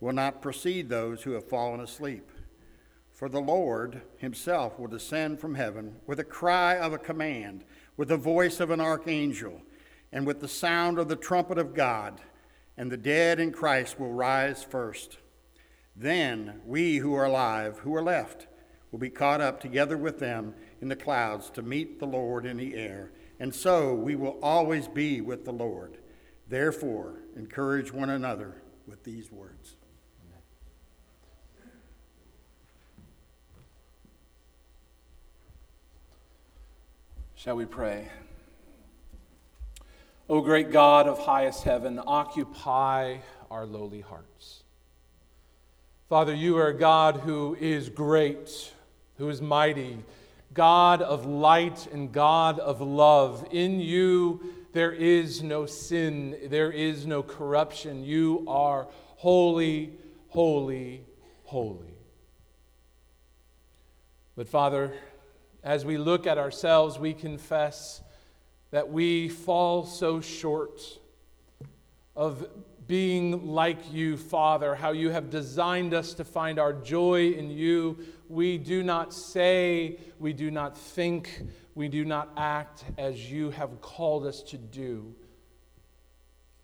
will not precede those who have fallen asleep. For the Lord himself will descend from heaven with a cry of a command, with the voice of an archangel, and with the sound of the trumpet of God, and the dead in Christ will rise first. Then we who are alive, who are left, will be caught up together with them in the clouds to meet the Lord in the air, and so we will always be with the Lord. Therefore, encourage one another with these words. Shall we pray? O great God of highest heaven, occupy our lowly hearts. Father, you are a God who is great, who is mighty, God of light and God of love. In you there is no sin, there is no corruption. You are holy, holy, holy. But Father, as we look at ourselves, we confess that we fall so short of being like you, Father, how you have designed us to find our joy in you. We do not say, we do not think, we do not act as you have called us to do.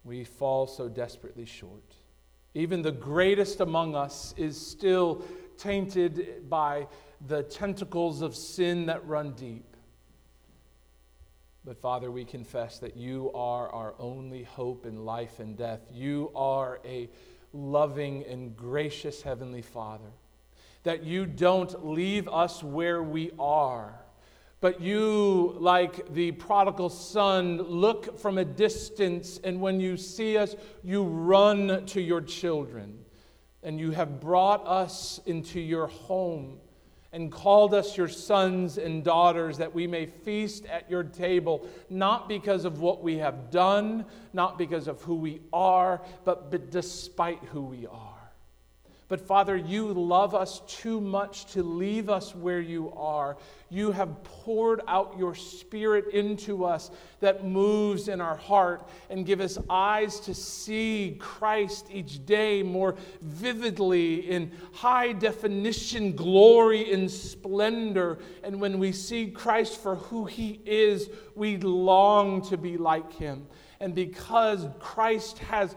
We fall so desperately short. Even the greatest among us is still tainted by the tentacles of sin that run deep. But Father, we confess that you are our only hope in life and death. You are a loving and gracious Heavenly Father. That you don't leave us where we are, but you, like the prodigal son, look from a distance, and when you see us, you run to your children. And you have brought us into your home and called us your sons and daughters that we may feast at your table, not because of what we have done, not because of who we are, but, despite who we are. But Father, you love us too much to leave us where you are. You have poured out your Spirit into us that moves in our heart and give us eyes to see Christ each day more vividly in high definition glory and splendor. And when we see Christ for who he is, we long to be like him. And because Christ has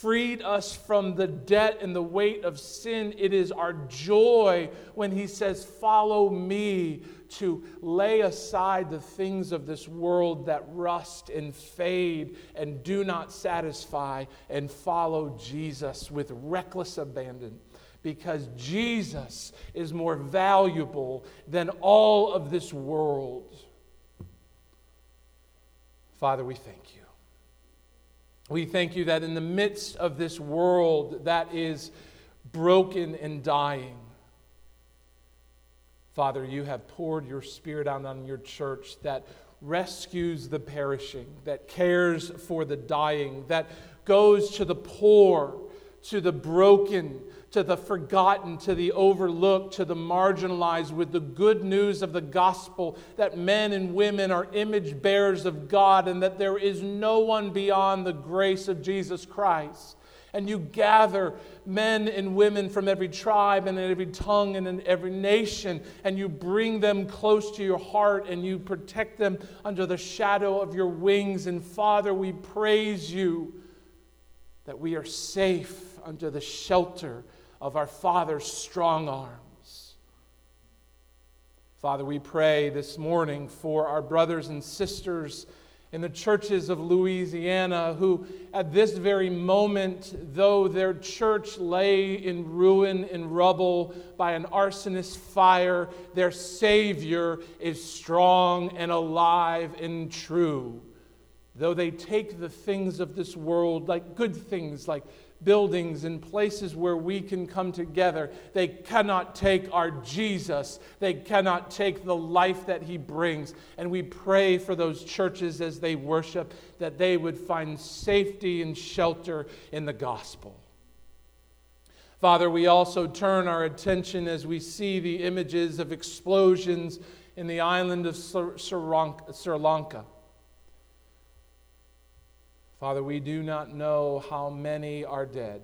freed us from the debt and the weight of sin. It is our joy when He says, Follow me, to lay aside the things of this world that rust and fade and do not satisfy, and follow Jesus with reckless abandon. Because Jesus is more valuable than all of this world. Father, we thank you. We thank you that in the midst of this world that is broken and dying, Father, you have poured your Spirit out on your church that rescues the perishing, that cares for the dying, that goes to the poor, to the broken, to the forgotten, to the overlooked, to the marginalized with the good news of the gospel that men and women are image bearers of God and that there is no one beyond the grace of Jesus Christ. And you gather men and women from every tribe and every tongue and in every nation, and you bring them close to your heart and you protect them under the shadow of your wings. And Father, we praise you that we are safe under the shelter of our Father's strong arms. Father, we pray this morning for our brothers and sisters in the churches of Louisiana who, at this very moment, though their church lay in ruin and rubble by an arsonist fire, their Savior is strong and alive and true. Though they take the things of this world like good things like buildings and places where we can come together. They cannot take our Jesus. They cannot take the life that he brings. And we pray for those churches as they worship that they would find safety and shelter in the gospel. Father, we also turn our attention as we see the images of explosions in the island of Sri Lanka. Father, we do not know how many are dead,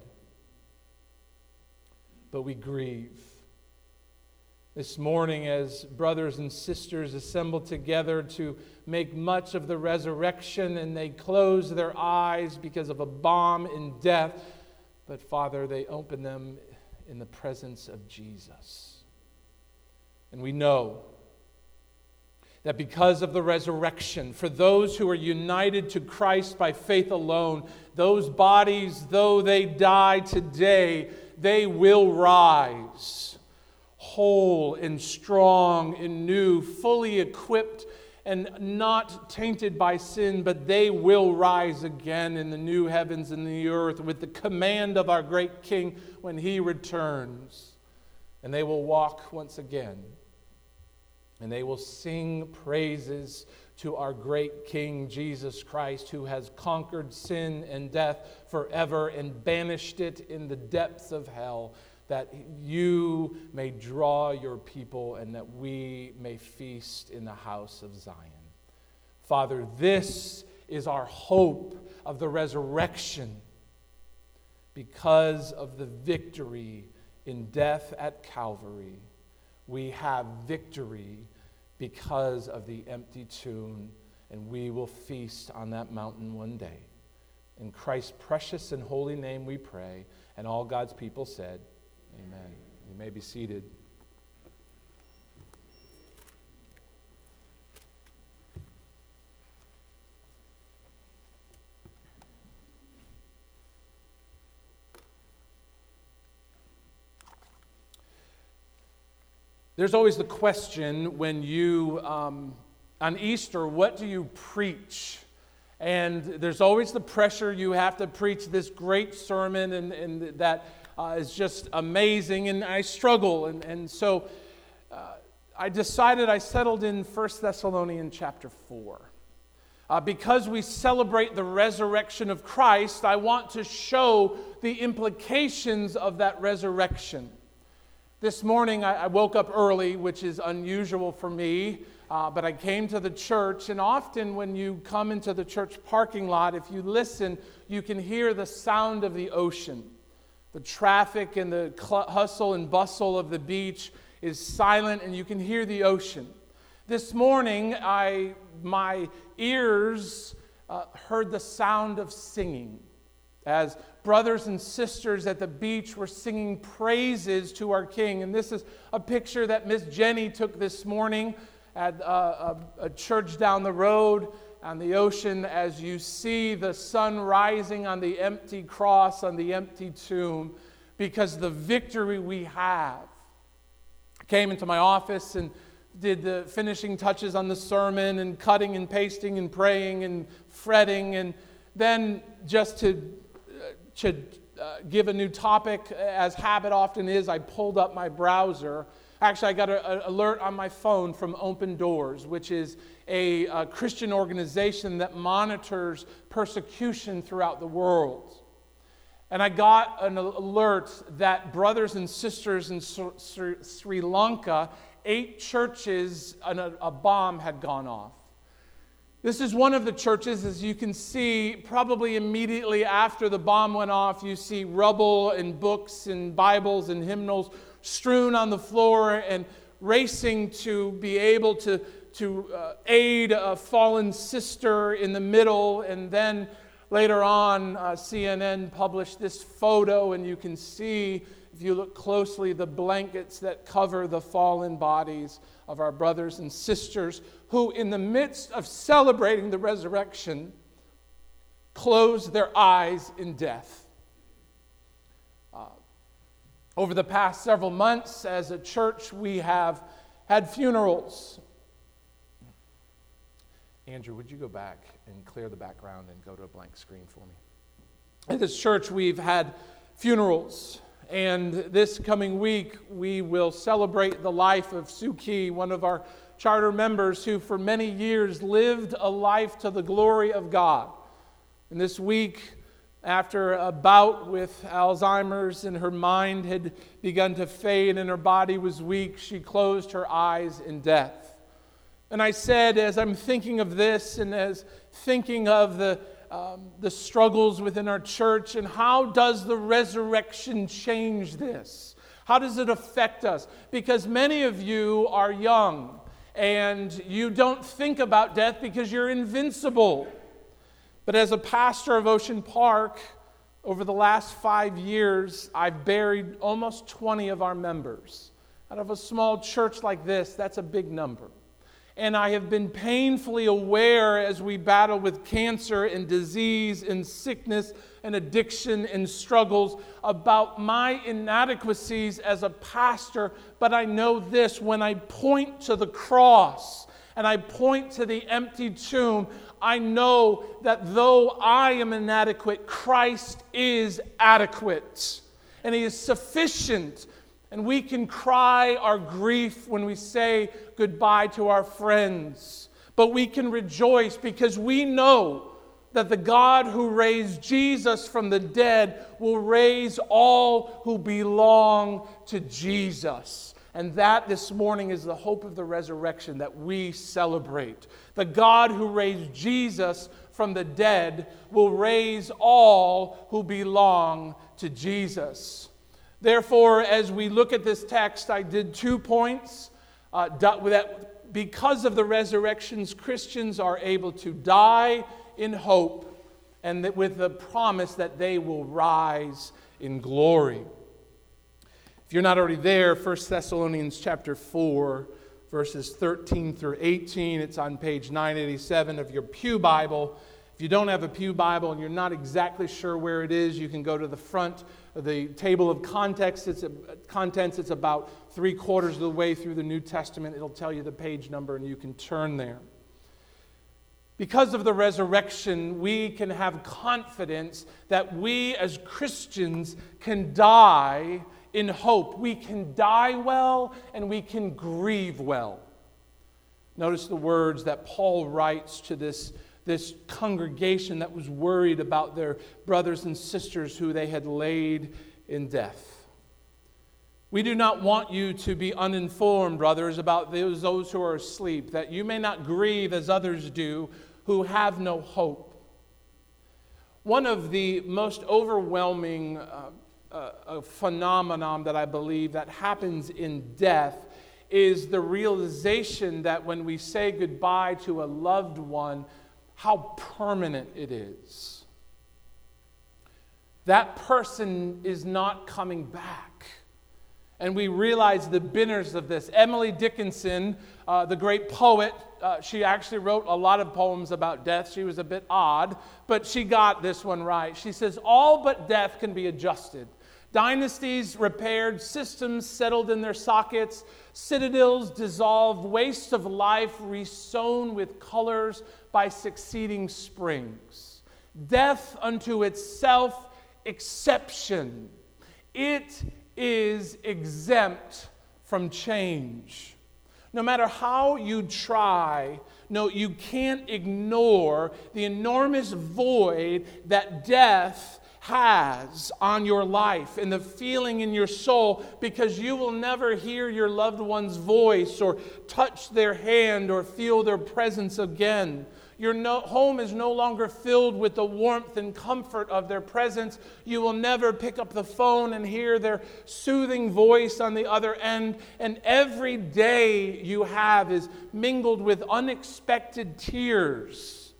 but we grieve. This morning, as brothers and sisters assemble together to make much of the resurrection, and they close their eyes because of a bomb in death, but Father, they open them in the presence of Jesus. And we know that because of the resurrection, for those who are united to Christ by faith alone, those bodies, though they die today, they will rise whole and strong and new, fully equipped and not tainted by sin, but they will rise again in the new heavens and the earth with the command of our great King when he returns. And they will walk once again and they will sing praises to our great King Jesus Christ, who has conquered sin and death forever and banished it in the depths of hell, that you may draw your people and that we may feast in the house of Zion. Father, this is our hope of the resurrection because of the victory in death at Calvary we have victory because of the empty tomb, and we will feast on that mountain one day. In Christ's precious and holy name we pray, and all God's people said, Amen. You may be seated. There's always the question when you, um, on Easter, what do you preach? And there's always the pressure you have to preach this great sermon, and, and that uh, is just amazing. And I struggle. And, and so uh, I decided I settled in 1 Thessalonians chapter 4. Uh, because we celebrate the resurrection of Christ, I want to show the implications of that resurrection. This morning, I, woke up early, which is unusual for me, uh, but I came to the church. And often, when you come into the church parking lot, if you listen, you can hear the sound of the ocean. The traffic and the cl- hustle and bustle of the beach is silent, and you can hear the ocean. This morning, I, my ears uh, heard the sound of singing as brothers and sisters at the beach were singing praises to our King. And this is a picture that Miss Jenny took this morning at a, uh, a, a church down the road on the ocean as you see the sun rising on the empty cross, on the empty tomb, because the victory we have. Came into my office and did the finishing touches on the sermon and cutting and pasting and praying and fretting and then just to should uh, give a new topic, as habit often is, I pulled up my browser. Actually, I got an alert on my phone from Open Doors, which is a, a Christian organization that monitors persecution throughout the world. And I got an alert that brothers and sisters in Sri Lanka, eight churches, and a bomb had gone off. This is one of the churches, as you can see, probably immediately after the bomb went off, you see rubble and books and Bibles and hymnals strewn on the floor and racing to be able to, to uh, aid a fallen sister in the middle. And then later on, uh, CNN published this photo, and you can see, if you look closely, the blankets that cover the fallen bodies of our brothers and sisters who, in the midst of celebrating the resurrection, closed their eyes in death. Uh, over the past several months, as a church, we have had funerals. Andrew, would you go back and clear the background and go to a blank screen for me? At this church, we've had funerals. And this coming week, we will celebrate the life of Suki, one of our charter members who for many years lived a life to the glory of God. And this week, after a bout with Alzheimer's and her mind had begun to fade and her body was weak, she closed her eyes in death. And I said, as I'm thinking of this and as thinking of the, um, the struggles within our church, and how does the resurrection change this? How does it affect us? Because many of you are young and you don't think about death because you're invincible. But as a pastor of Ocean Park, over the last five years, I've buried almost 20 of our members. Out of a small church like this, that's a big number. And I have been painfully aware as we battle with cancer and disease and sickness and addiction and struggles about my inadequacies as a pastor. But I know this when I point to the cross and I point to the empty tomb, I know that though I am inadequate, Christ is adequate and He is sufficient. And we can cry our grief when we say goodbye to our friends, but we can rejoice because we know that the God who raised Jesus from the dead will raise all who belong to Jesus. And that this morning is the hope of the resurrection that we celebrate. The God who raised Jesus from the dead will raise all who belong to Jesus. Therefore, as we look at this text, I did two points. Uh, that because of the resurrections, Christians are able to die in hope and that with the promise that they will rise in glory. If you're not already there, 1 Thessalonians chapter 4, verses 13 through 18, it's on page 987 of your Pew Bible. If you don't have a Pew Bible and you're not exactly sure where it is, you can go to the front the table of context. It's contents. It's about three quarters of the way through the New Testament. It'll tell you the page number, and you can turn there. Because of the resurrection, we can have confidence that we as Christians can die in hope. We can die well and we can grieve well. Notice the words that Paul writes to this, this congregation that was worried about their brothers and sisters who they had laid in death. We do not want you to be uninformed, brothers, about those, those who are asleep, that you may not grieve as others do who have no hope. One of the most overwhelming uh, uh, phenomenon that I believe that happens in death is the realization that when we say goodbye to a loved one, how permanent it is. That person is not coming back and we realize the bitterness of this. Emily Dickinson, uh, the great poet, uh, she actually wrote a lot of poems about death. She was a bit odd, but she got this one right. She says, All but death can be adjusted. Dynasties repaired, systems settled in their sockets, citadels dissolved, wastes of life resown with colors by succeeding springs. Death unto itself, exception. It is exempt from change. No matter how you try, no, you can't ignore the enormous void that death has on your life and the feeling in your soul because you will never hear your loved one's voice or touch their hand or feel their presence again. Your no, home is no longer filled with the warmth and comfort of their presence. You will never pick up the phone and hear their soothing voice on the other end. And every day you have is mingled with unexpected tears,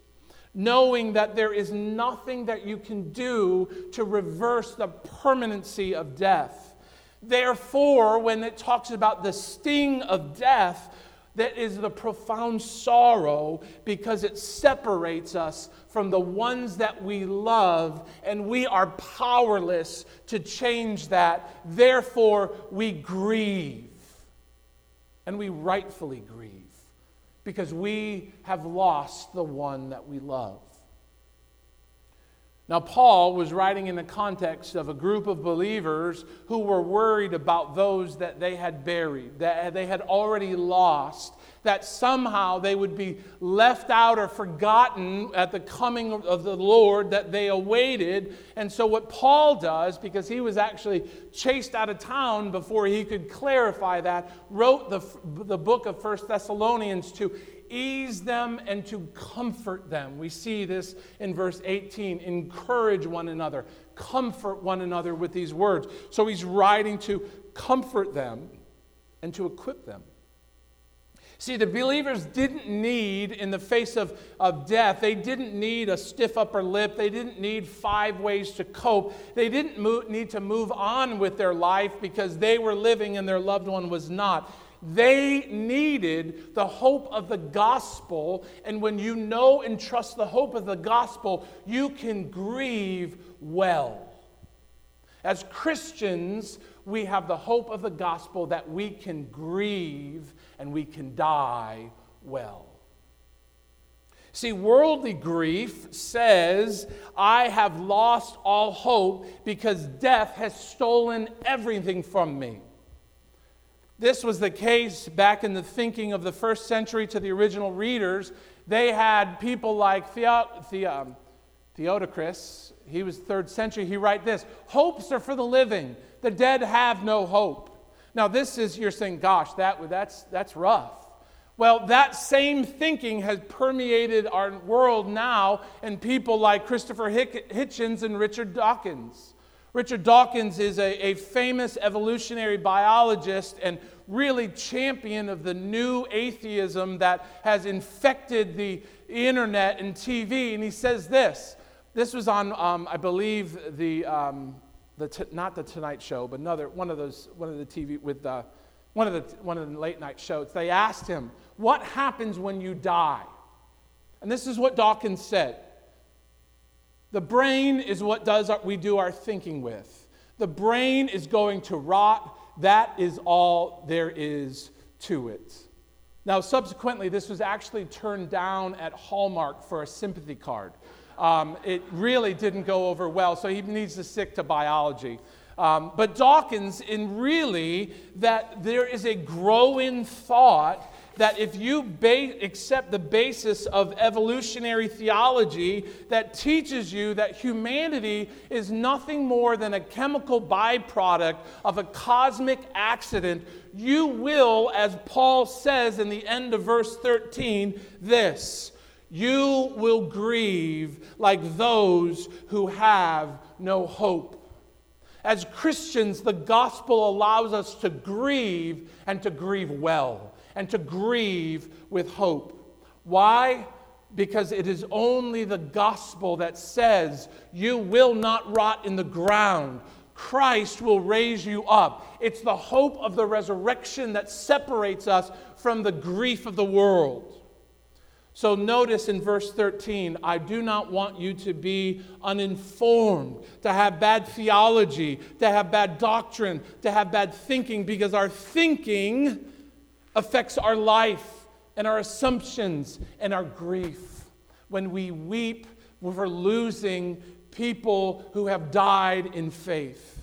knowing that there is nothing that you can do to reverse the permanency of death. Therefore, when it talks about the sting of death, that is the profound sorrow because it separates us from the ones that we love, and we are powerless to change that. Therefore, we grieve. And we rightfully grieve because we have lost the one that we love. Now, Paul was writing in the context of a group of believers who were worried about those that they had buried, that they had already lost, that somehow they would be left out or forgotten at the coming of the Lord that they awaited. And so, what Paul does, because he was actually chased out of town before he could clarify that, wrote the, the book of First Thessalonians to ease them and to comfort them. We see this in verse 18 encourage one another, comfort one another with these words. So he's writing to comfort them and to equip them. See, the believers didn't need, in the face of, of death, they didn't need a stiff upper lip. They didn't need five ways to cope. They didn't move, need to move on with their life because they were living and their loved one was not. They needed the hope of the gospel. And when you know and trust the hope of the gospel, you can grieve well. As Christians, we have the hope of the gospel that we can grieve and we can die well. See, worldly grief says, I have lost all hope because death has stolen everything from me. This was the case back in the thinking of the first century to the original readers. They had people like Theo, Theo, um, Theodocrus, he was third century, he write this Hopes are for the living, the dead have no hope. Now, this is, you're saying, gosh, that, that's, that's rough. Well, that same thinking has permeated our world now, and people like Christopher Hitchens and Richard Dawkins. Richard Dawkins is a, a famous evolutionary biologist and really champion of the new atheism that has infected the internet and TV. And he says this this was on, um, I believe, the, um, the t- not the Tonight Show, but another one of those, one of the TV with uh, one of the one of the late night shows. They asked him, "What happens when you die?" And this is what Dawkins said. The brain is what does our, we do our thinking with. The brain is going to rot. That is all there is to it. Now, subsequently, this was actually turned down at Hallmark for a sympathy card. Um, it really didn't go over well, so he needs to stick to biology. Um, but Dawkins, in really that there is a growing thought that if you ba- accept the basis of evolutionary theology that teaches you that humanity is nothing more than a chemical byproduct of a cosmic accident, you will, as Paul says in the end of verse 13, this you will grieve like those who have no hope. As Christians, the gospel allows us to grieve and to grieve well and to grieve with hope. Why? Because it is only the gospel that says you will not rot in the ground. Christ will raise you up. It's the hope of the resurrection that separates us from the grief of the world. So notice in verse 13, I do not want you to be uninformed, to have bad theology, to have bad doctrine, to have bad thinking, because our thinking affects our life and our assumptions and our grief. When we weep for losing people who have died in faith.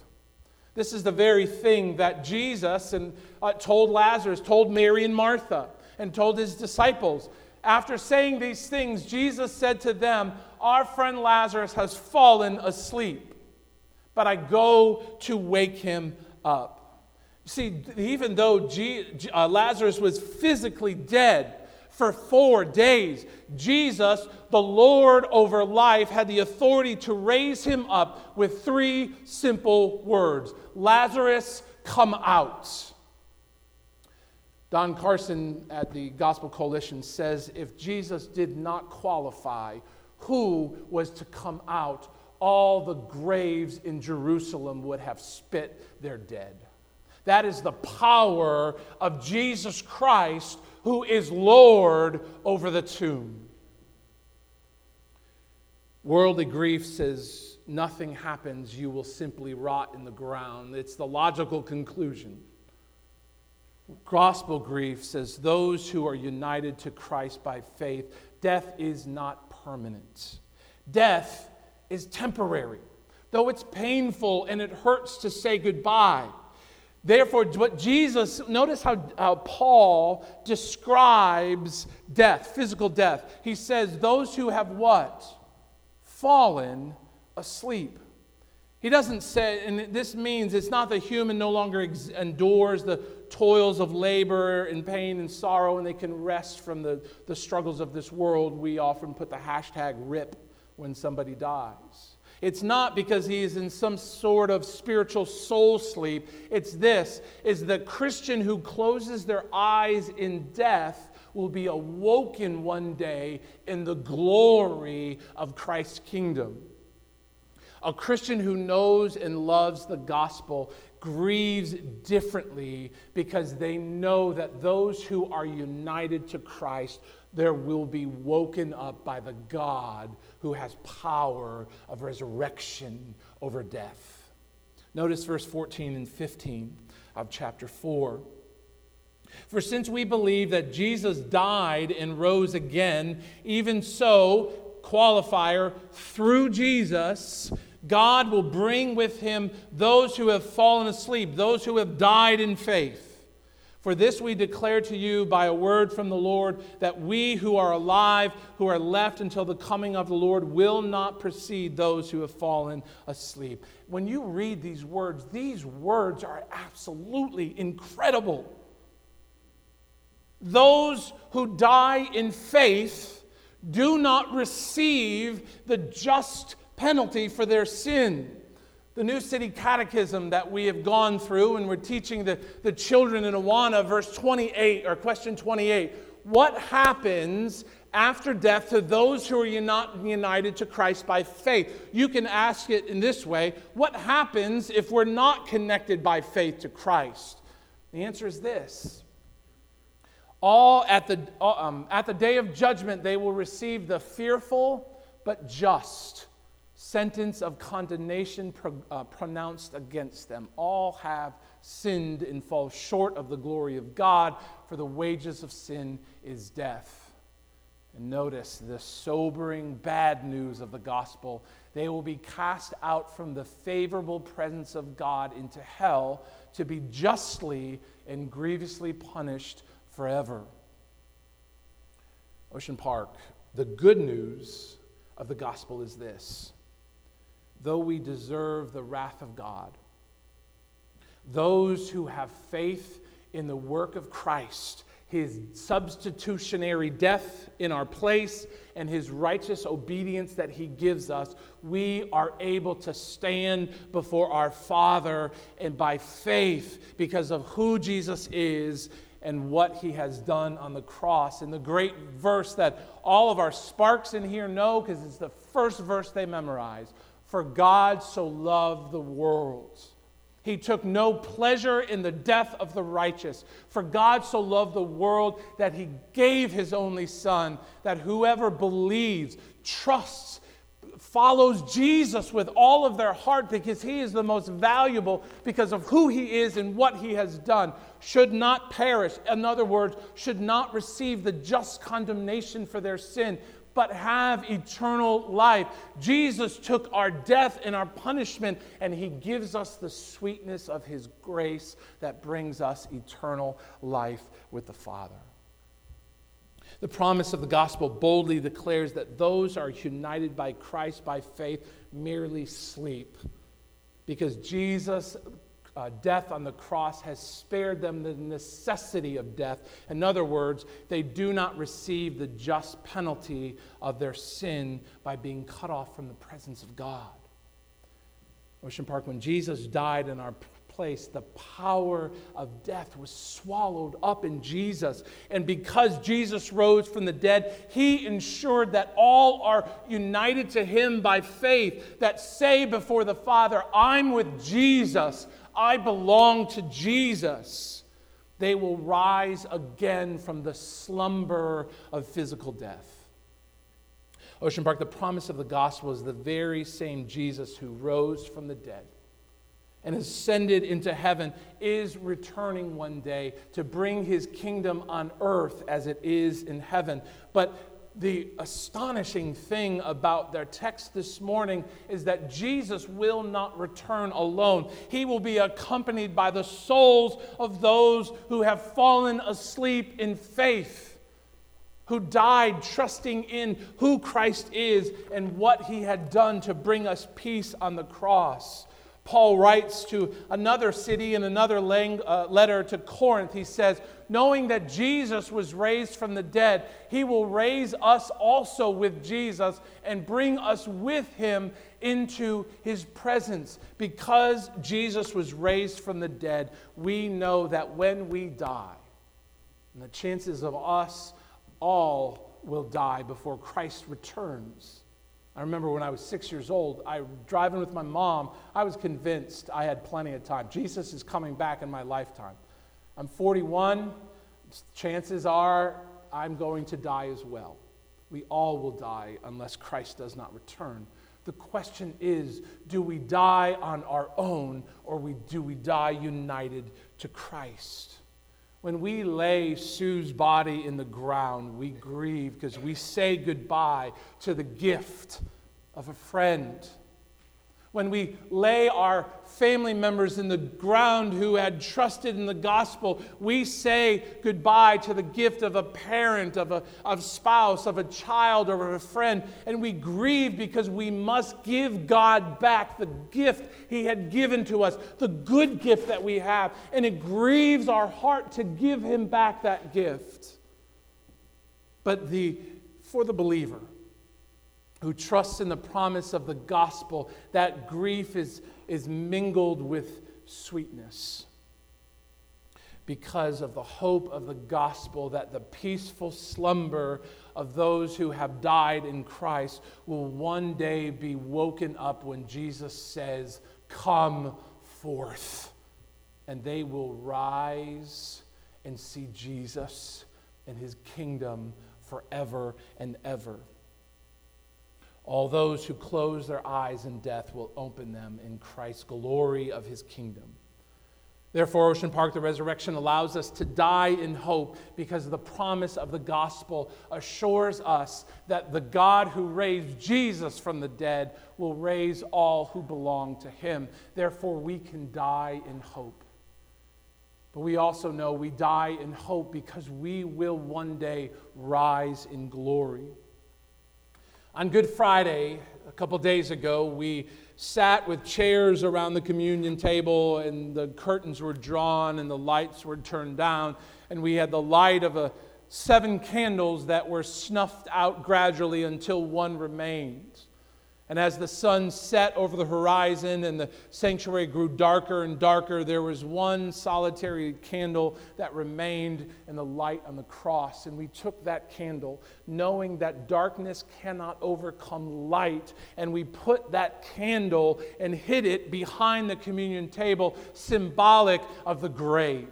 This is the very thing that Jesus and, uh, told Lazarus, told Mary and Martha, and told his disciples. After saying these things, Jesus said to them, Our friend Lazarus has fallen asleep, but I go to wake him up. See, even though uh, Lazarus was physically dead for four days, Jesus, the Lord over life, had the authority to raise him up with three simple words Lazarus, come out. Don Carson at the Gospel Coalition says if Jesus did not qualify who was to come out, all the graves in Jerusalem would have spit their dead. That is the power of Jesus Christ, who is Lord over the tomb. Worldly grief says nothing happens, you will simply rot in the ground. It's the logical conclusion. Gospel grief says those who are united to Christ by faith, death is not permanent. Death is temporary, though it's painful and it hurts to say goodbye. Therefore, what Jesus, notice how, Paul describes death, physical death. He says, Those who have what? Fallen asleep. He doesn't say, and this means it's not the human no longer ex- endures the toils of labor and pain and sorrow and they can rest from the, the struggles of this world. We often put the hashtag RIP when somebody dies. It's not because he is in some sort of spiritual soul sleep. It's this is the Christian who closes their eyes in death will be awoken one day in the glory of Christ's kingdom. A Christian who knows and loves the gospel grieves differently because they know that those who are united to Christ there will be woken up by the God who has power of resurrection over death. Notice verse 14 and 15 of chapter 4. For since we believe that Jesus died and rose again, even so, qualifier, through Jesus, God will bring with him those who have fallen asleep, those who have died in faith. For this we declare to you by a word from the Lord that we who are alive, who are left until the coming of the Lord, will not precede those who have fallen asleep. When you read these words, these words are absolutely incredible. Those who die in faith do not receive the just penalty for their sin the New City Catechism that we have gone through, and we're teaching the, the children in Awana, verse 28, or question 28. What happens after death to those who are not united to Christ by faith? You can ask it in this way What happens if we're not connected by faith to Christ? The answer is this. All at the, um, at the day of judgment, they will receive the fearful but just sentence of condemnation pro, uh, pronounced against them. All have sinned and fall short of the glory of God, for the wages of sin is death. And notice the sobering bad news of the gospel. They will be cast out from the favorable presence of God into hell to be justly and grievously punished forever. Ocean Park, the good news of the gospel is this though we deserve the wrath of God. Those who have faith in the work of Christ, his substitutionary death in our place, and his righteous obedience that he gives us, we are able to stand before our Father and by faith, because of who Jesus is and what he has done on the cross. And the great verse that all of our sparks in here know, because it's the first verse they memorize for God so loved the world. He took no pleasure in the death of the righteous. For God so loved the world that he gave his only Son, that whoever believes, trusts, follows Jesus with all of their heart because he is the most valuable because of who he is and what he has done, should not perish. In other words, should not receive the just condemnation for their sin, but have eternal life. Jesus took our death and our punishment, and He gives us the sweetness of His grace that brings us eternal life with the Father. The promise of the gospel boldly declares that those are united by Christ by faith merely sleep because Jesus uh, death on the cross has spared them the necessity of death. In other words, they do not receive the just penalty of their sin by being cut off from the presence of God. Ocean Park, when Jesus died in our place, the power of death was swallowed up in Jesus. And because Jesus rose from the dead, he ensured that all are united to him by faith, that say before the Father, I'm with Jesus. I belong to Jesus, they will rise again from the slumber of physical death. Ocean Park, the promise of the gospel is the very same Jesus who rose from the dead and ascended into heaven is returning one day to bring his kingdom on earth as it is in heaven. But the astonishing thing about their text this morning is that Jesus will not return alone. He will be accompanied by the souls of those who have fallen asleep in faith, who died trusting in who Christ is and what he had done to bring us peace on the cross. Paul writes to another city in another lang- uh, letter to Corinth. He says, Knowing that Jesus was raised from the dead, he will raise us also with Jesus and bring us with him into his presence. Because Jesus was raised from the dead, we know that when we die, and the chances of us all will die before Christ returns I remember when I was six years old, I driving with my mom. I was convinced I had plenty of time. Jesus is coming back in my lifetime. I'm 41. Chances are I'm going to die as well. We all will die unless Christ does not return. The question is do we die on our own or we, do we die united to Christ? When we lay Sue's body in the ground, we grieve because we say goodbye to the gift of a friend when we lay our family members in the ground who had trusted in the gospel, we say goodbye to the gift of a parent, of a of spouse, of a child, or of a friend, and we grieve because we must give God back the gift He had given to us, the good gift that we have, and it grieves our heart to give Him back that gift. But the for the believer, who trusts in the promise of the gospel, that grief is, is mingled with sweetness because of the hope of the gospel that the peaceful slumber of those who have died in Christ will one day be woken up when Jesus says, Come forth. And they will rise and see Jesus and his kingdom forever and ever. All those who close their eyes in death will open them in Christ's glory of his kingdom. Therefore, Ocean Park, the resurrection allows us to die in hope because the promise of the gospel assures us that the God who raised Jesus from the dead will raise all who belong to him. Therefore, we can die in hope. But we also know we die in hope because we will one day rise in glory. On Good Friday, a couple days ago, we sat with chairs around the communion table, and the curtains were drawn and the lights were turned down, and we had the light of a seven candles that were snuffed out gradually until one remained. And as the sun set over the horizon and the sanctuary grew darker and darker, there was one solitary candle that remained in the light on the cross. And we took that candle, knowing that darkness cannot overcome light, and we put that candle and hid it behind the communion table, symbolic of the grave.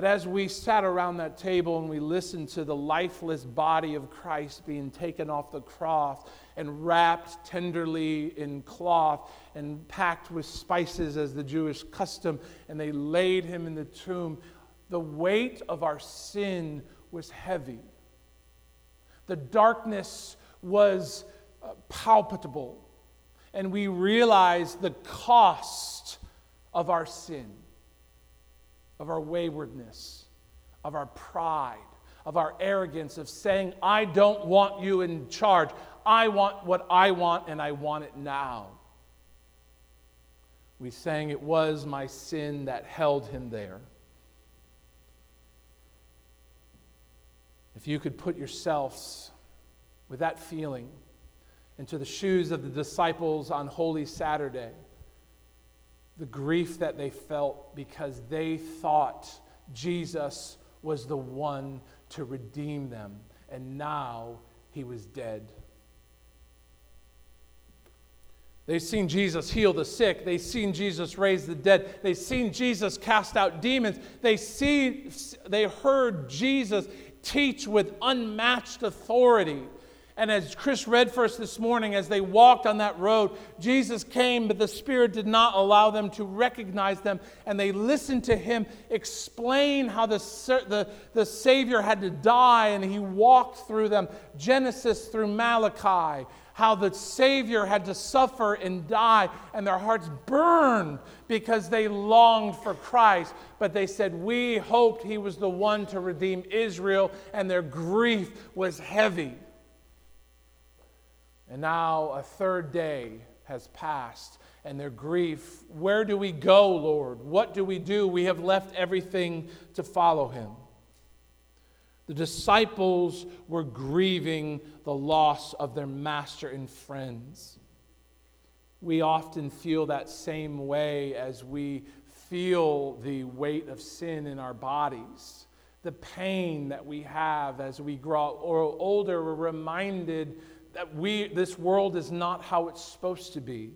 But as we sat around that table and we listened to the lifeless body of Christ being taken off the cross, and wrapped tenderly in cloth and packed with spices as the Jewish custom, and they laid him in the tomb. The weight of our sin was heavy. The darkness was uh, palpable, and we realized the cost of our sin, of our waywardness, of our pride, of our arrogance, of saying, I don't want you in charge. I want what I want and I want it now. We sang, It was my sin that held him there. If you could put yourselves with that feeling into the shoes of the disciples on Holy Saturday, the grief that they felt because they thought Jesus was the one to redeem them, and now he was dead. They've seen Jesus heal the sick. They've seen Jesus raise the dead. They've seen Jesus cast out demons. They, see, they heard Jesus teach with unmatched authority. And as Chris read for us this morning, as they walked on that road, Jesus came, but the Spirit did not allow them to recognize them. And they listened to him explain how the, the, the Savior had to die, and he walked through them Genesis through Malachi how the Savior had to suffer and die, and their hearts burned because they longed for Christ. But they said, We hoped He was the one to redeem Israel, and their grief was heavy. And now a third day has passed, and their grief where do we go, Lord? What do we do? We have left everything to follow Him. The disciples were grieving the loss of their master and friends. We often feel that same way as we feel the weight of sin in our bodies. The pain that we have as we grow older, we're reminded that we, this world is not how it's supposed to be.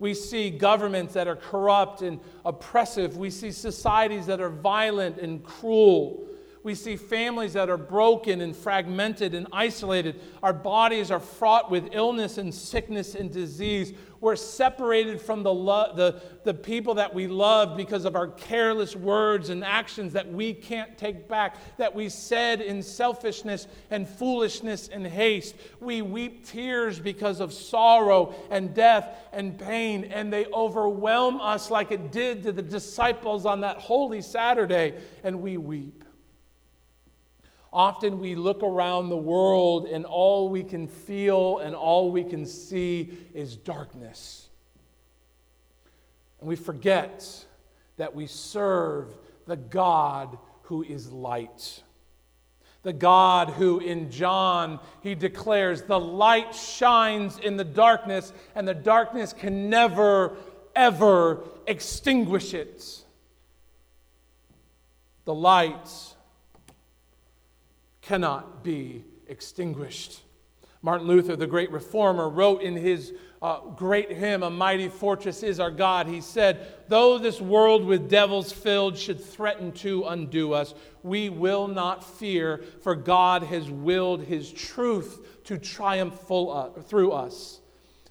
We see governments that are corrupt and oppressive. We see societies that are violent and cruel. We see families that are broken and fragmented and isolated. Our bodies are fraught with illness and sickness and disease. We're separated from the, lo- the, the people that we love because of our careless words and actions that we can't take back, that we said in selfishness and foolishness and haste. We weep tears because of sorrow and death and pain, and they overwhelm us like it did to the disciples on that holy Saturday, and we weep. Often we look around the world and all we can feel and all we can see is darkness. And we forget that we serve the God who is light. The God who in John he declares the light shines in the darkness and the darkness can never ever extinguish it. The light cannot be extinguished. Martin Luther, the great reformer, wrote in his uh, great hymn, A Mighty Fortress is Our God, he said, Though this world with devils filled should threaten to undo us, we will not fear, for God has willed his truth to triumph full, uh, through us.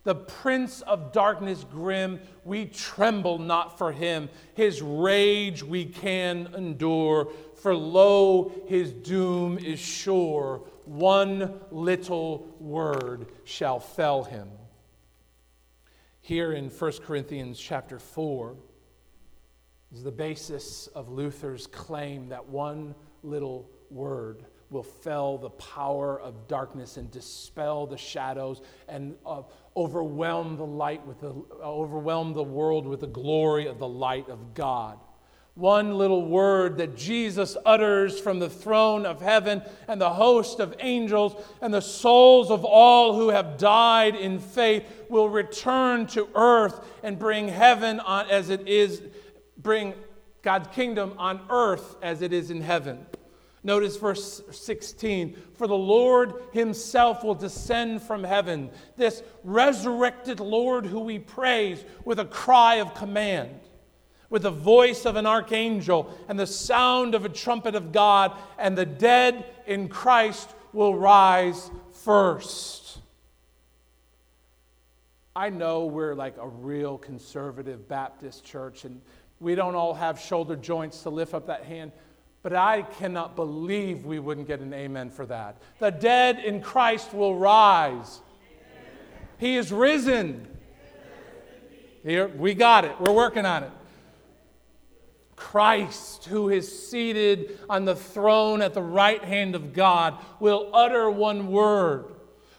The prince of darkness grim, we tremble not for him. His rage we can endure for lo, his doom is sure. One little word shall fell him. Here in 1 Corinthians chapter 4 is the basis of Luther's claim that one little word will fell the power of darkness and dispel the shadows and uh, overwhelm the light with the, uh, overwhelm the world with the glory of the light of God one little word that Jesus utters from the throne of heaven and the host of angels and the souls of all who have died in faith will return to earth and bring heaven on as it is bring God's kingdom on earth as it is in heaven. Notice verse 16 For the Lord himself will descend from heaven, this resurrected Lord who we praise with a cry of command with the voice of an archangel and the sound of a trumpet of God, and the dead in Christ will rise first. I know we're like a real conservative Baptist church, and we don't all have shoulder joints to lift up that hand, but I cannot believe we wouldn't get an amen for that. The dead in Christ will rise. He is risen. Here, we got it. We're working on it. Christ, who is seated on the throne at the right hand of God, will utter one word.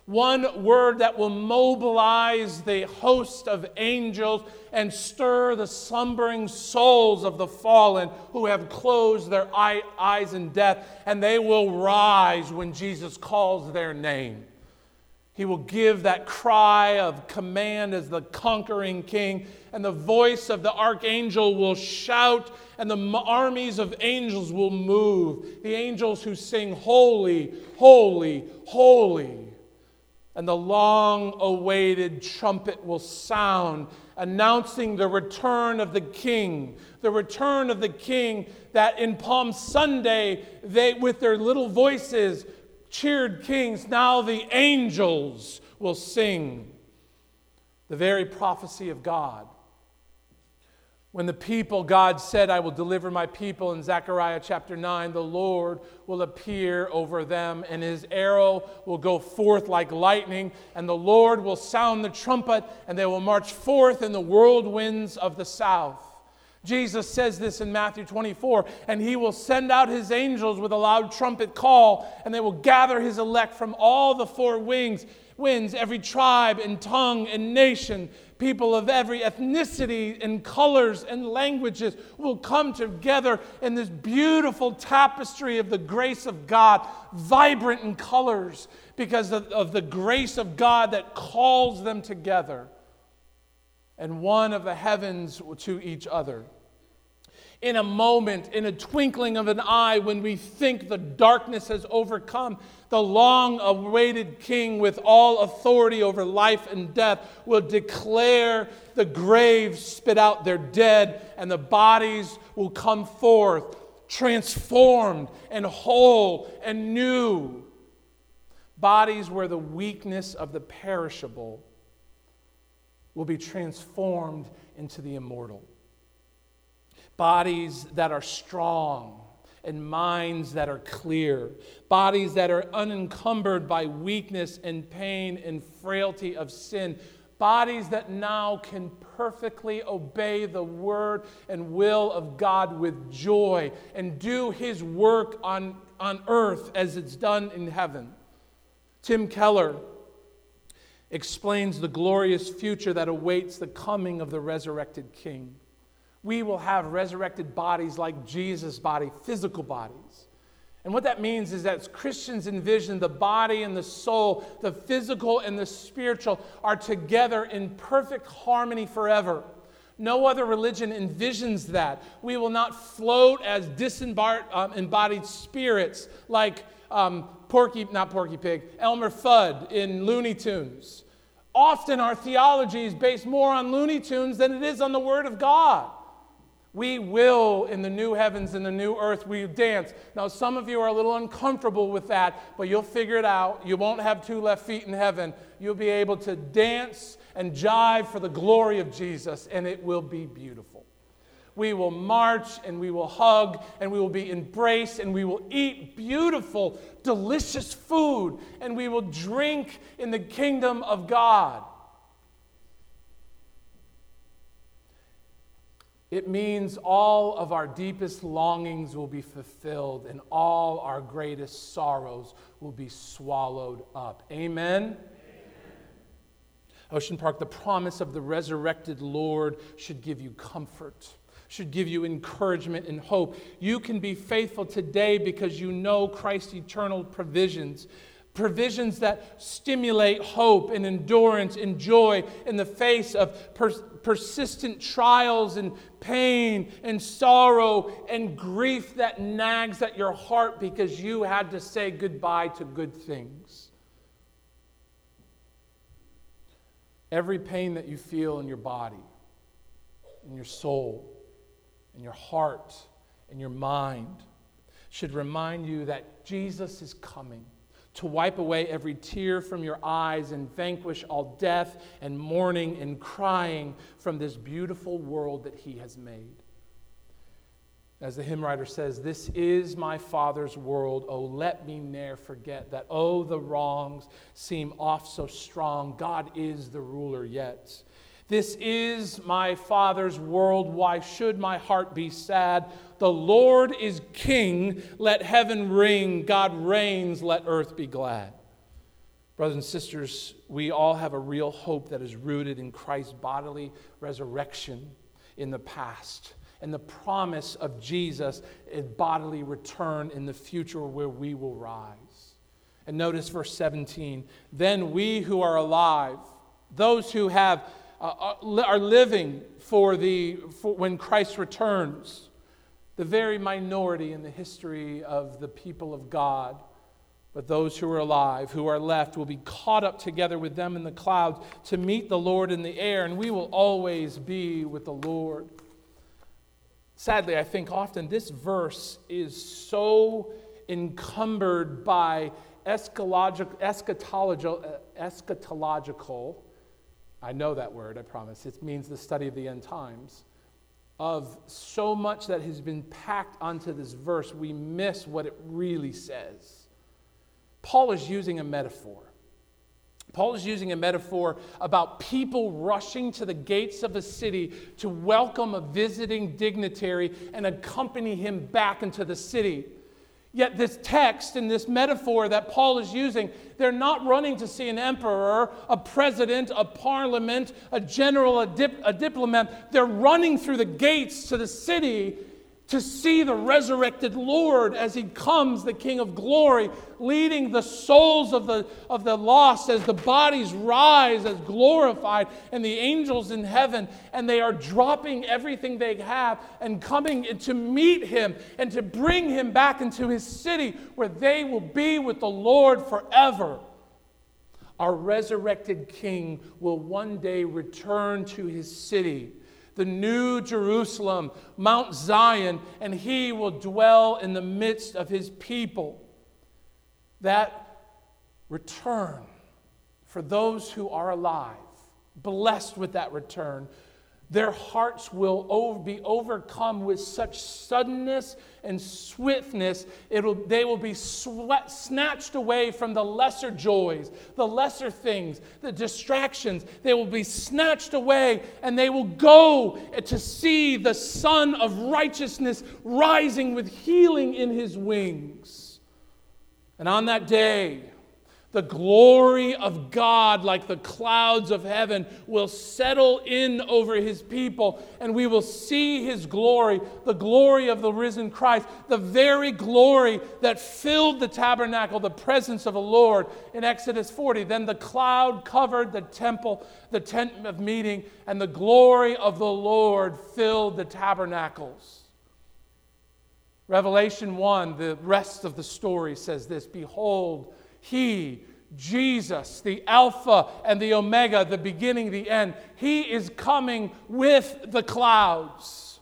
One word that will mobilize the host of angels and stir the slumbering souls of the fallen who have closed their eyes in death, and they will rise when Jesus calls their name. He will give that cry of command as the conquering king, and the voice of the archangel will shout, and the armies of angels will move. The angels who sing, Holy, Holy, Holy. And the long awaited trumpet will sound, announcing the return of the king. The return of the king that in Palm Sunday, they, with their little voices, cheered kings, now the angels will sing. The very prophecy of God. When the people, God said, I will deliver my people in Zechariah chapter 9, the Lord will appear over them, and his arrow will go forth like lightning, and the Lord will sound the trumpet, and they will march forth in the whirlwinds of the south. Jesus says this in Matthew 24, and he will send out his angels with a loud trumpet call, and they will gather his elect from all the four wings, winds, every tribe and tongue and nation. People of every ethnicity and colors and languages will come together in this beautiful tapestry of the grace of God, vibrant in colors because of, of the grace of God that calls them together and one of the heavens to each other in a moment, in a twinkling of an eye, when we think the darkness has overcome, the long awaited King with all authority over life and death will declare the graves spit out their dead, and the bodies will come forth transformed and whole and new. Bodies where the weakness of the perishable will be transformed into the immortal. Bodies that are strong and minds that are clear, bodies that are unencumbered by weakness and pain and frailty of sin, bodies that now can perfectly obey the word and will of God with joy and do his work on, on earth as it's done in heaven. Tim Keller explains the glorious future that awaits the coming of the resurrected King we will have resurrected bodies like Jesus' body, physical bodies. And what that means is that Christians envision the body and the soul, the physical and the spiritual, are together in perfect harmony forever. No other religion envisions that. We will not float as disembodied um, spirits like um, Porky, not Porky Pig, Elmer Fudd in Looney Tunes. Often our theology is based more on Looney Tunes than it is on the Word of God. We will, in the new heavens and the new earth, we dance. Now, some of you are a little uncomfortable with that, but you'll figure it out. You won't have two left feet in heaven. You'll be able to dance and jive for the glory of Jesus, and it will be beautiful. We will march and we will hug and we will be embraced and we will eat beautiful, delicious food and we will drink in the kingdom of God. It means all of our deepest longings will be fulfilled and all our greatest sorrows will be swallowed up. Amen? Ocean Park, the promise of the resurrected Lord should give you comfort, should give you encouragement and hope. You can be faithful today because you know Christ's eternal provisions provisions that stimulate hope and endurance and joy in the face of pers- persistent trials and pain and sorrow and grief that nags at your heart because you had to say goodbye to good things. Every pain that you feel in your body, in your soul, in your heart, and your mind should remind you that Jesus is coming to wipe away every tear from your eyes and vanquish all death and mourning and crying from this beautiful world that He has made. As the hymn writer says, This is my Father's world. Oh, let me ne'er forget that. Oh, the wrongs seem oft so strong. God is the ruler yet. This is my Father's world. Why should my heart be sad? The Lord is king. Let heaven ring. God reigns. Let earth be glad. Brothers and sisters, we all have a real hope that is rooted in Christ's bodily resurrection in the past and the promise of Jesus' bodily return in the future where we will rise. And notice verse 17 then we who are alive, those who have, uh, uh are living for, the, for when Christ returns, the very minority in the history of the people of God. But those who are alive, who are left, will be caught up together with them in the clouds to meet the Lord in the air, and we will always be with the Lord. Sadly, I think often this verse is so encumbered by eschatological, eschatological, eschatological, I know that word, I promise. It means the study of the end times. Of so much that has been packed onto this verse, we miss what it really says. Paul is using a metaphor. Paul is using a metaphor about people rushing to the gates of a city to welcome a visiting dignitary and accompany him back into the city. Yet, this text and this metaphor that Paul is using, they're not running to see an emperor, a president, a parliament, a general, a, dip, a diplomat. They're running through the gates to the city to see the resurrected Lord as he comes, the King of glory, leading the souls of the, of the lost as the bodies rise as glorified, and the angels in heaven, and they are dropping everything they have and coming to meet him and to bring him back into his city where they will be with the Lord forever. Our resurrected King will one day return to his city the new Jerusalem, Mount Zion, and he will dwell in the midst of his people. That return for those who are alive, blessed with that return, their hearts will be overcome with such suddenness and swiftness, it'll, they will be sweat, snatched away from the lesser joys, the lesser things, the distractions. They will be snatched away and they will go to see the Sun of righteousness rising with healing in his wings. And on that day, the glory of God, like the clouds of heaven, will settle in over his people, and we will see his glory, the glory of the risen Christ, the very glory that filled the tabernacle, the presence of the Lord in Exodus 40. Then the cloud covered the temple, the tent of meeting, and the glory of the Lord filled the tabernacles. Revelation 1, the rest of the story says this Behold, he, Jesus, the Alpha and the Omega, the beginning, the end, he is coming with the clouds.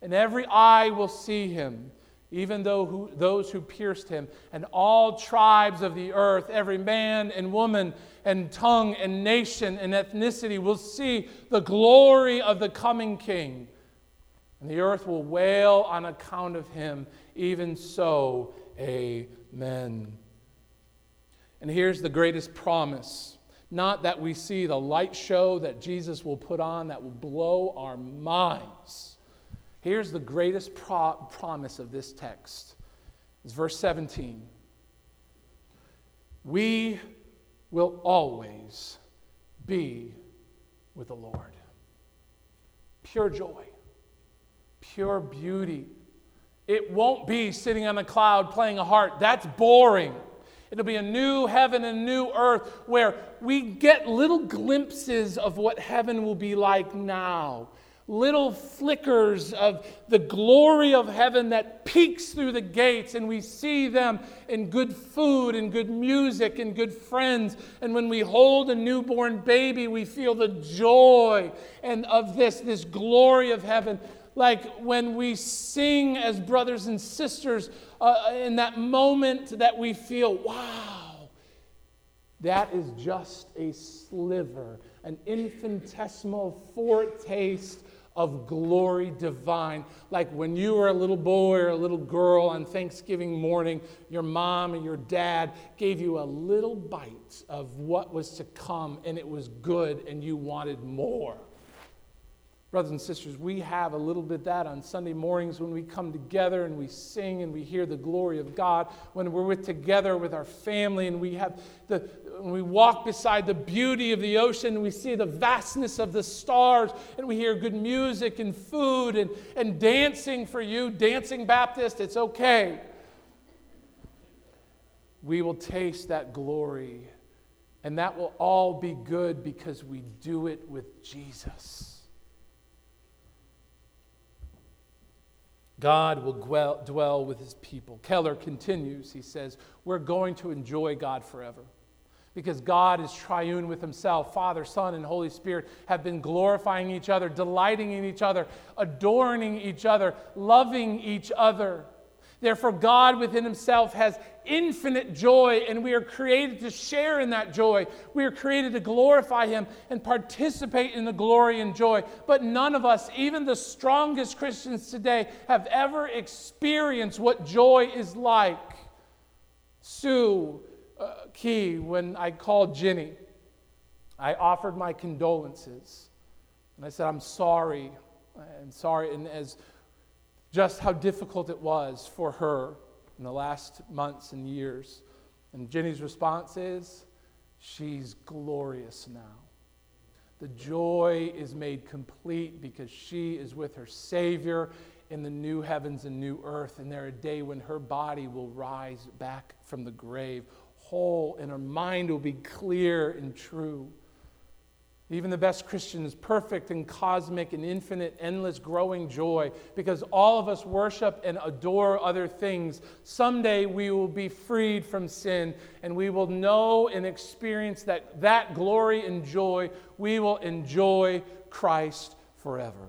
And every eye will see him, even though who, those who pierced him, and all tribes of the earth, every man and woman and tongue and nation and ethnicity will see the glory of the coming King. And the earth will wail on account of him. Even so, amen. And here's the greatest promise not that we see the light show that Jesus will put on that will blow our minds. Here's the greatest pro- promise of this text. It's verse 17. We will always be with the Lord. Pure joy, pure beauty. It won't be sitting on a cloud playing a harp. That's boring. It'll be a new heaven and a new earth where we get little glimpses of what heaven will be like now. Little flickers of the glory of heaven that peeks through the gates, and we see them in good food and good music and good friends. And when we hold a newborn baby, we feel the joy and of this, this glory of heaven like when we sing as brothers and sisters uh, in that moment that we feel, wow, that is just a sliver, an infinitesimal foretaste of glory divine. Like when you were a little boy or a little girl on Thanksgiving morning, your mom and your dad gave you a little bite of what was to come, and it was good, and you wanted more. Brothers and sisters, we have a little bit that on Sunday mornings when we come together and we sing and we hear the glory of God, when we're with together with our family and we have the when we walk beside the beauty of the ocean and we see the vastness of the stars and we hear good music and food and, and dancing for you, dancing Baptist, it's okay. We will taste that glory. And that will all be good because we do it with Jesus. God will dwell with his people. Keller continues, he says, We're going to enjoy God forever because God is triune with himself. Father, Son, and Holy Spirit have been glorifying each other, delighting in each other, adoring each other, loving each other. Therefore, God within Himself has infinite joy, and we are created to share in that joy. We are created to glorify Him and participate in the glory and joy. But none of us, even the strongest Christians today, have ever experienced what joy is like. Sue uh, Key, when I called Ginny, I offered my condolences. And I said, I'm sorry. I'm sorry. And as just how difficult it was for her in the last months and years. And Jenny's response is, She's glorious now. The joy is made complete because she is with her Savior in the new heavens and new earth. And there a day when her body will rise back from the grave whole and her mind will be clear and true. Even the best Christian is perfect and cosmic and infinite, endless, growing joy because all of us worship and adore other things. Someday we will be freed from sin and we will know and experience that, that glory and joy. We will enjoy Christ forever.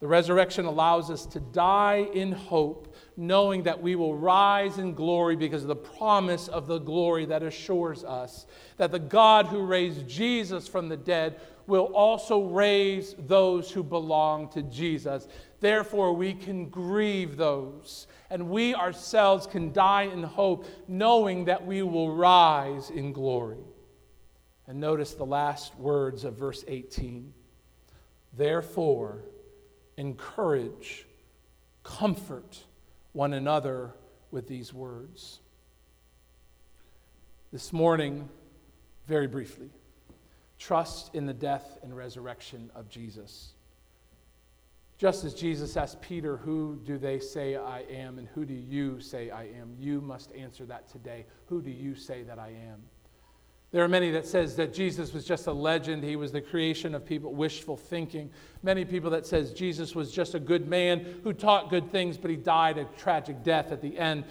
The resurrection allows us to die in hope, knowing that we will rise in glory because of the promise of the glory that assures us that the God who raised Jesus from the dead will also raise those who belong to Jesus. Therefore, we can grieve those, and we ourselves can die in hope, knowing that we will rise in glory. And notice the last words of verse 18. Therefore, encourage, comfort one another with these words. This morning, very briefly, trust in the death and resurrection of Jesus. Just as Jesus asked Peter, Who do they say I am, and who do you say I am? You must answer that today. Who do you say that I am? There are many that says that Jesus was just a legend. He was the creation of people wishful thinking. Many people that says Jesus was just a good man who taught good things, but he died a tragic death at the end.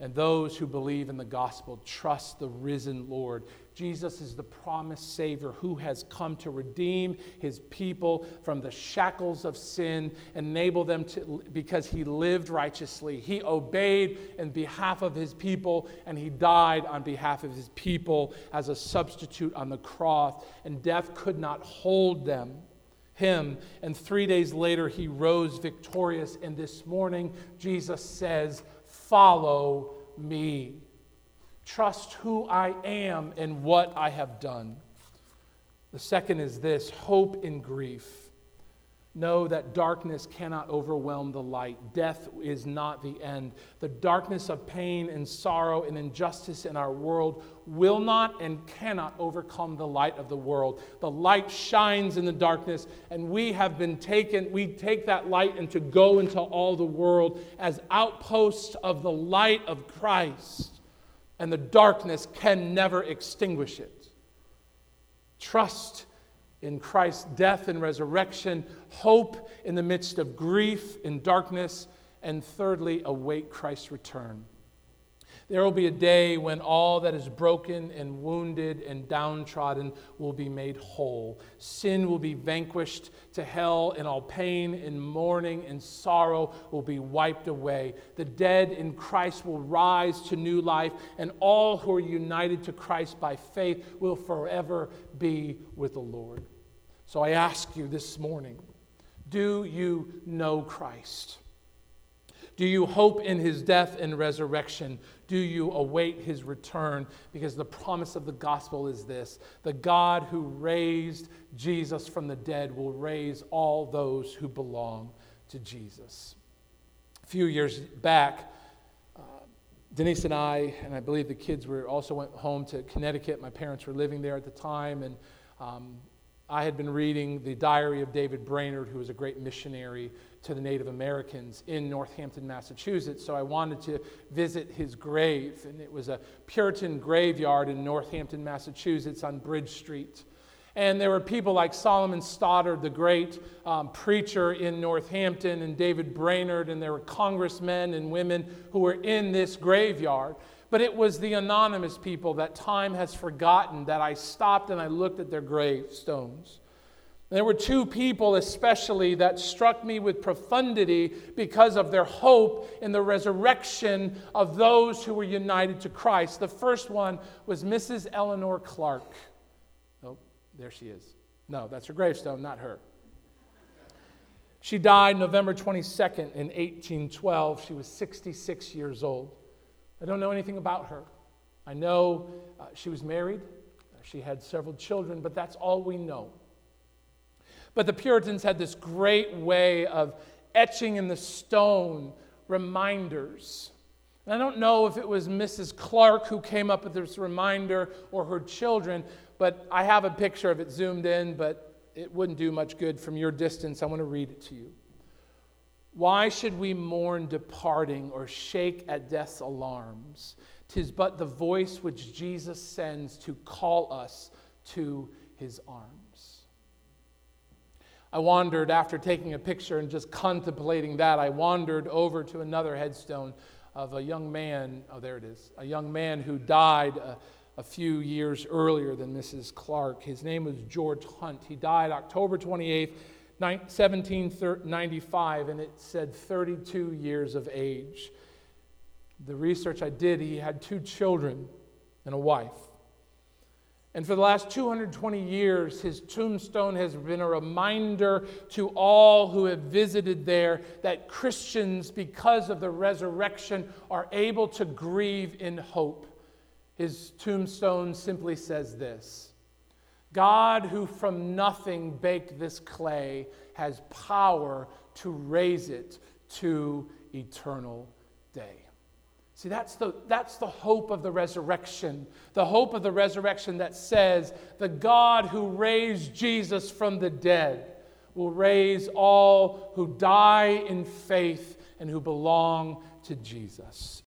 And those who believe in the gospel trust the risen Lord. Jesus is the promised Savior who has come to redeem his people from the shackles of sin, enable them to, because he lived righteously. He obeyed in behalf of his people, and he died on behalf of his people as a substitute on the cross, and death could not hold them. Him, and three days later, he rose victorious. And this morning, Jesus says, Follow me. Trust who I am and what I have done. The second is this hope in grief. Know that darkness cannot overwhelm the light. Death is not the end. The darkness of pain and sorrow and injustice in our world will not and cannot overcome the light of the world. The light shines in the darkness, and we have been taken, we take that light and to go into all the world as outposts of the light of Christ and the darkness can never extinguish it. Trust in Christ's death and resurrection, hope in the midst of grief and darkness, and thirdly, await Christ's return. There will be a day when all that is broken and wounded and downtrodden will be made whole. Sin will be vanquished to hell, and all pain and mourning and sorrow will be wiped away. The dead in Christ will rise to new life, and all who are united to Christ by faith will forever be with the Lord. So I ask you this morning do you know Christ? Do you hope in his death and resurrection? Do you await his return? Because the promise of the gospel is this the God who raised Jesus from the dead will raise all those who belong to Jesus. A few years back, uh, Denise and I, and I believe the kids were also went home to Connecticut. My parents were living there at the time, and um, I had been reading the diary of David Brainerd, who was a great missionary to the Native Americans in Northampton, Massachusetts. So I wanted to visit his grave, and it was a Puritan graveyard in Northampton, Massachusetts on Bridge Street. And there were people like Solomon Stoddard, the great um, preacher in Northampton, and David Brainerd, and there were congressmen and women who were in this graveyard. But it was the anonymous people that time has forgotten that I stopped and I looked at their gravestones. There were two people, especially, that struck me with profundity because of their hope in the resurrection of those who were united to Christ. The first one was Mrs. Eleanor Clark. Oh, there she is. No, that's her gravestone, not her. She died November 22nd in 1812. She was 66 years old. I don't know anything about her. I know uh, she was married, she had several children, but that's all we know. But the Puritans had this great way of etching in the stone reminders. And I don't know if it was Mrs. Clark who came up with this reminder or her children, but I have a picture of it zoomed in, but it wouldn't do much good from your distance. I want to read it to you. Why should we mourn departing or shake at death's alarms? Tis but the voice which Jesus sends to call us to his arms. I wandered after taking a picture and just contemplating that. I wandered over to another headstone of a young man. Oh, there it is. A young man who died a, a few years earlier than Mrs. Clark. His name was George Hunt. He died October 28th, 1795, and it said 32 years of age the research I did, he had two children and a wife. And for the last 220 years, his tombstone has been a reminder to all who have visited there that Christians, because of the resurrection, are able to grieve in hope. His tombstone simply says this God, who from nothing baked this clay, has power to raise it to eternal day. See, that's the, that's the hope of the resurrection. The hope of the resurrection that says the God who raised Jesus from the dead will raise all who die in faith and who belong to Jesus.